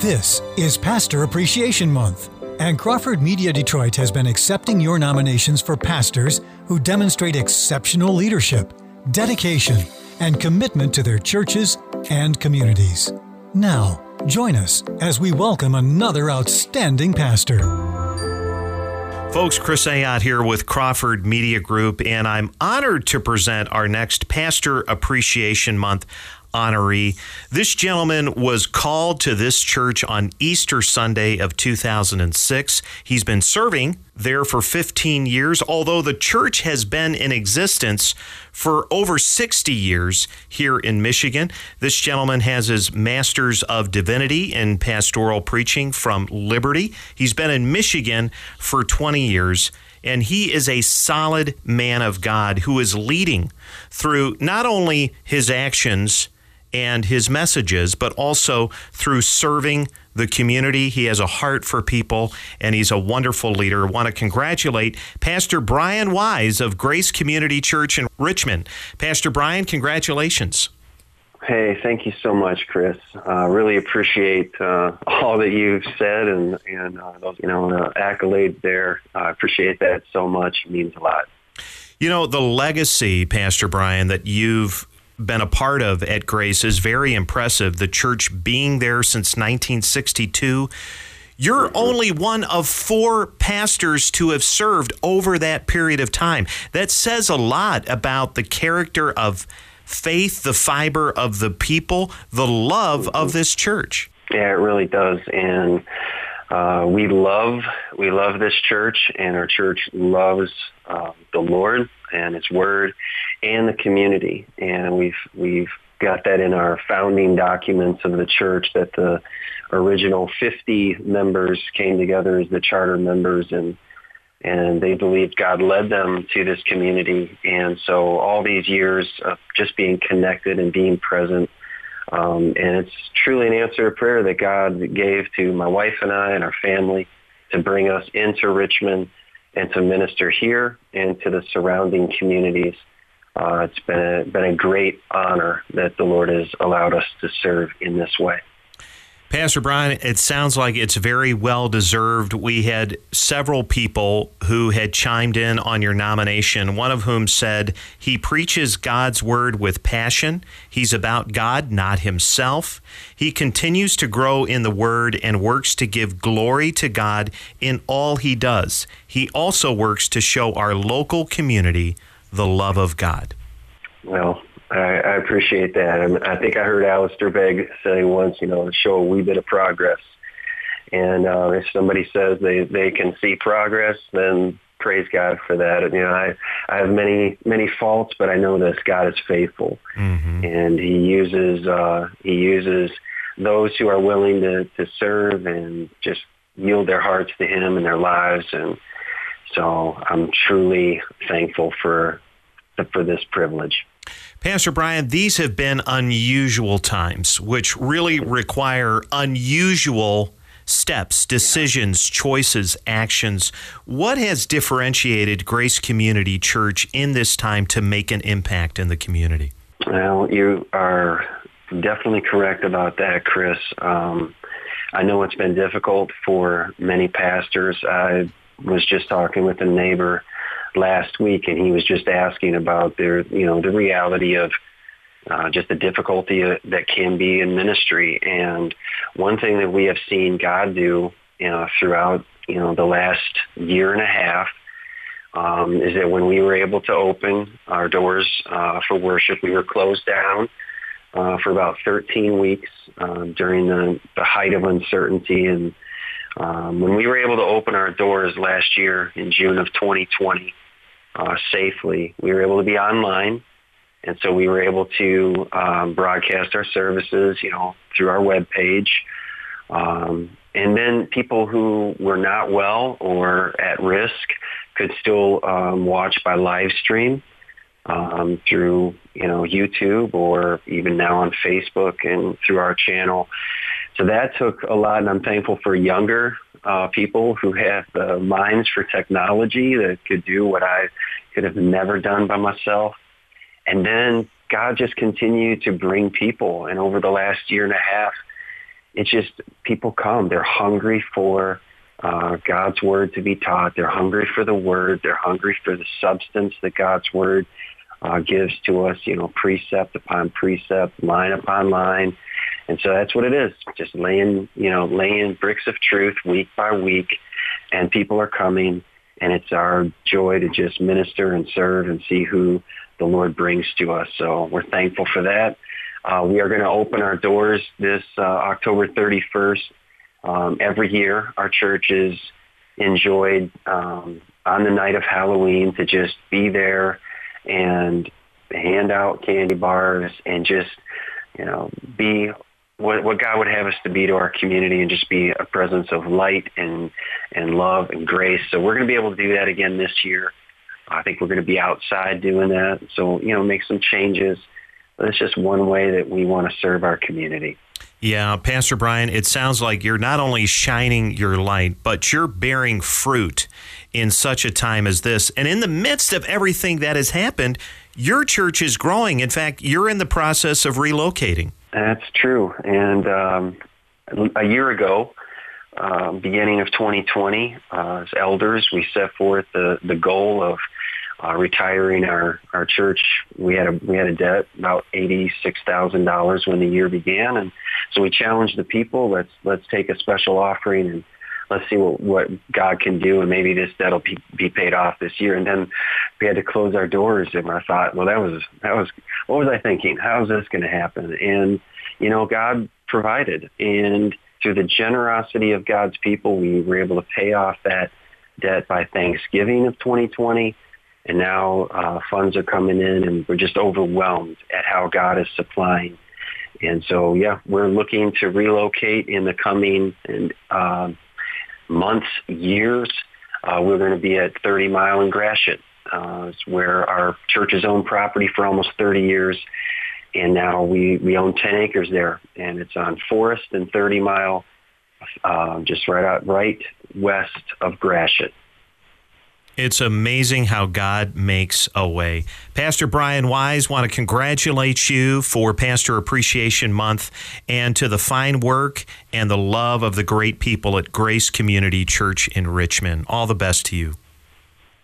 This is Pastor Appreciation Month, and Crawford Media Detroit has been accepting your nominations for pastors who demonstrate exceptional leadership, dedication, and commitment to their churches and communities. Now, join us as we welcome another outstanding pastor. Folks, Chris Ayotte here with Crawford Media Group, and I'm honored to present our next Pastor Appreciation Month honoree. This gentleman was called to this church on Easter Sunday of 2006. He's been serving there for 15 years, although the church has been in existence for over 60 years here in Michigan. This gentleman has his Master's of Divinity in Pastoral Preaching from Liberty. He's been in Michigan for 20 years and he is a solid man of God who is leading through not only his actions and his messages, but also through serving the community. He has a heart for people, and he's a wonderful leader. I want to congratulate Pastor Brian Wise of Grace Community Church in Richmond. Pastor Brian, congratulations. Hey, thank you so much, Chris. Uh, really appreciate uh, all that you've said and and uh, those you know the accolades there. I appreciate that so much. It means a lot. You know the legacy, Pastor Brian, that you've been a part of at Grace is very impressive. The church being there since 1962. You're only one of four pastors to have served over that period of time. That says a lot about the character of faith, the fiber of the people, the love of this church. Yeah, it really does. And uh, we love we love this church, and our church loves uh, the Lord and His Word and the community. And we've we've got that in our founding documents of the church that the original 50 members came together as the charter members and and they believed God led them to this community. And so all these years of just being connected and being present, um, and it's truly an answer to prayer that God gave to my wife and I and our family to bring us into Richmond and to minister here and to the surrounding communities. Uh, it's been a, been a great honor that the Lord has allowed us to serve in this way. Pastor Brian, it sounds like it's very well deserved. We had several people who had chimed in on your nomination, one of whom said he preaches God's word with passion. He's about God, not himself. He continues to grow in the word and works to give glory to God in all he does. He also works to show our local community the love of God. Well, I, I appreciate that. And I think I heard Alistair Begg say once, you know, show a wee bit of progress. And uh, if somebody says they, they can see progress, then praise God for that. And, you know, I, I have many, many faults, but I know this God is faithful. Mm-hmm. And he uses, uh, he uses those who are willing to, to serve and just yield their hearts to him and their lives. And so I'm truly thankful for, for this privilege. Pastor Brian, these have been unusual times, which really require unusual steps, decisions, choices, actions. What has differentiated Grace Community Church in this time to make an impact in the community? Well, you are definitely correct about that, Chris. Um, I know it's been difficult for many pastors. I was just talking with a neighbor last week, and he was just asking about their, you know, the reality of uh, just the difficulty that can be in ministry. And one thing that we have seen God do, you know, throughout, you know, the last year and a half um, is that when we were able to open our doors uh, for worship, we were closed down uh, for about 13 weeks uh, during the, the height of uncertainty. And um, when we were able to open our doors last year in June of 2020, uh, safely. We were able to be online, and so we were able to um, broadcast our services, you know, through our web page. Um, and then people who were not well or at risk could still um, watch by live stream um, through, you know, YouTube or even now on Facebook and through our channel. So that took a lot, and I'm thankful for younger uh, people who have the minds for technology that could do what I could have never done by myself. And then God just continued to bring people. And over the last year and a half, it's just people come. They're hungry for uh, God's word to be taught. They're hungry for the word. They're hungry for the substance that God's word uh, gives to us, you know, precept upon precept, line upon line. And so that's what it is, just laying, you know, laying bricks of truth week by week. And people are coming, and it's our joy to just minister and serve and see who the Lord brings to us. So we're thankful for that. Uh, we are going to open our doors this uh, October 31st. Um, every year, our church is enjoyed um, on the night of Halloween to just be there and hand out candy bars and just, you know, be what, what God would have us to be to our community and just be a presence of light and, and love and grace. So we're going to be able to do that again this year. I think we're going to be outside doing that. So, you know, make some changes. It's just one way that we want to serve our community. Yeah, Pastor Brian, it sounds like you're not only shining your light, but you're bearing fruit in such a time as this. And in the midst of everything that has happened, your church is growing. In fact, you're in the process of relocating. That's true. And um, a year ago, uh, beginning of 2020, uh, as elders, we set forth the, the goal of uh, retiring our, our church. We had a we had a debt about eighty six thousand dollars when the year began, and so we challenged the people. Let's let's take a special offering and let's see what, what God can do, and maybe this debt will be, be paid off this year. And then we had to close our doors, and I thought, well, that was that was what was I thinking? How is this going to happen? And you know, God provided, and through the generosity of God's people, we were able to pay off that debt by Thanksgiving of 2020. And now uh, funds are coming in, and we're just overwhelmed at how God is supplying. And so, yeah, we're looking to relocate in the coming and uh, months, years. Uh, we're going to be at 30 Mile in Gratiot. Uh, it's where our church has owned property for almost 30 years. And now we, we own 10 acres there. And it's on Forest and 30 Mile, uh, just right out, right west of Gratiot. It's amazing how God makes a way. Pastor Brian Wise, want to congratulate you for Pastor Appreciation Month and to the fine work and the love of the great people at Grace Community Church in Richmond. All the best to you.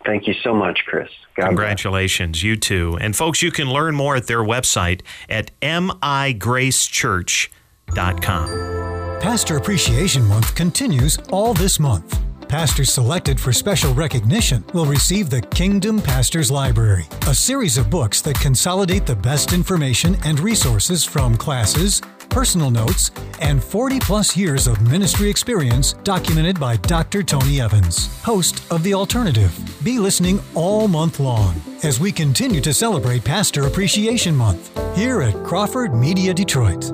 Thank you so much, Chris. God Congratulations, bless. you too. And folks, you can learn more at their website at migracechurch.com. Pastor Appreciation Month continues all this month. Pastors selected for special recognition will receive the Kingdom Pastors Library, a series of books that consolidate the best information and resources from classes, personal notes, and 40 plus years of ministry experience documented by Dr. Tony Evans, host of The Alternative. Be listening all month long as we continue to celebrate Pastor Appreciation Month here at Crawford Media Detroit.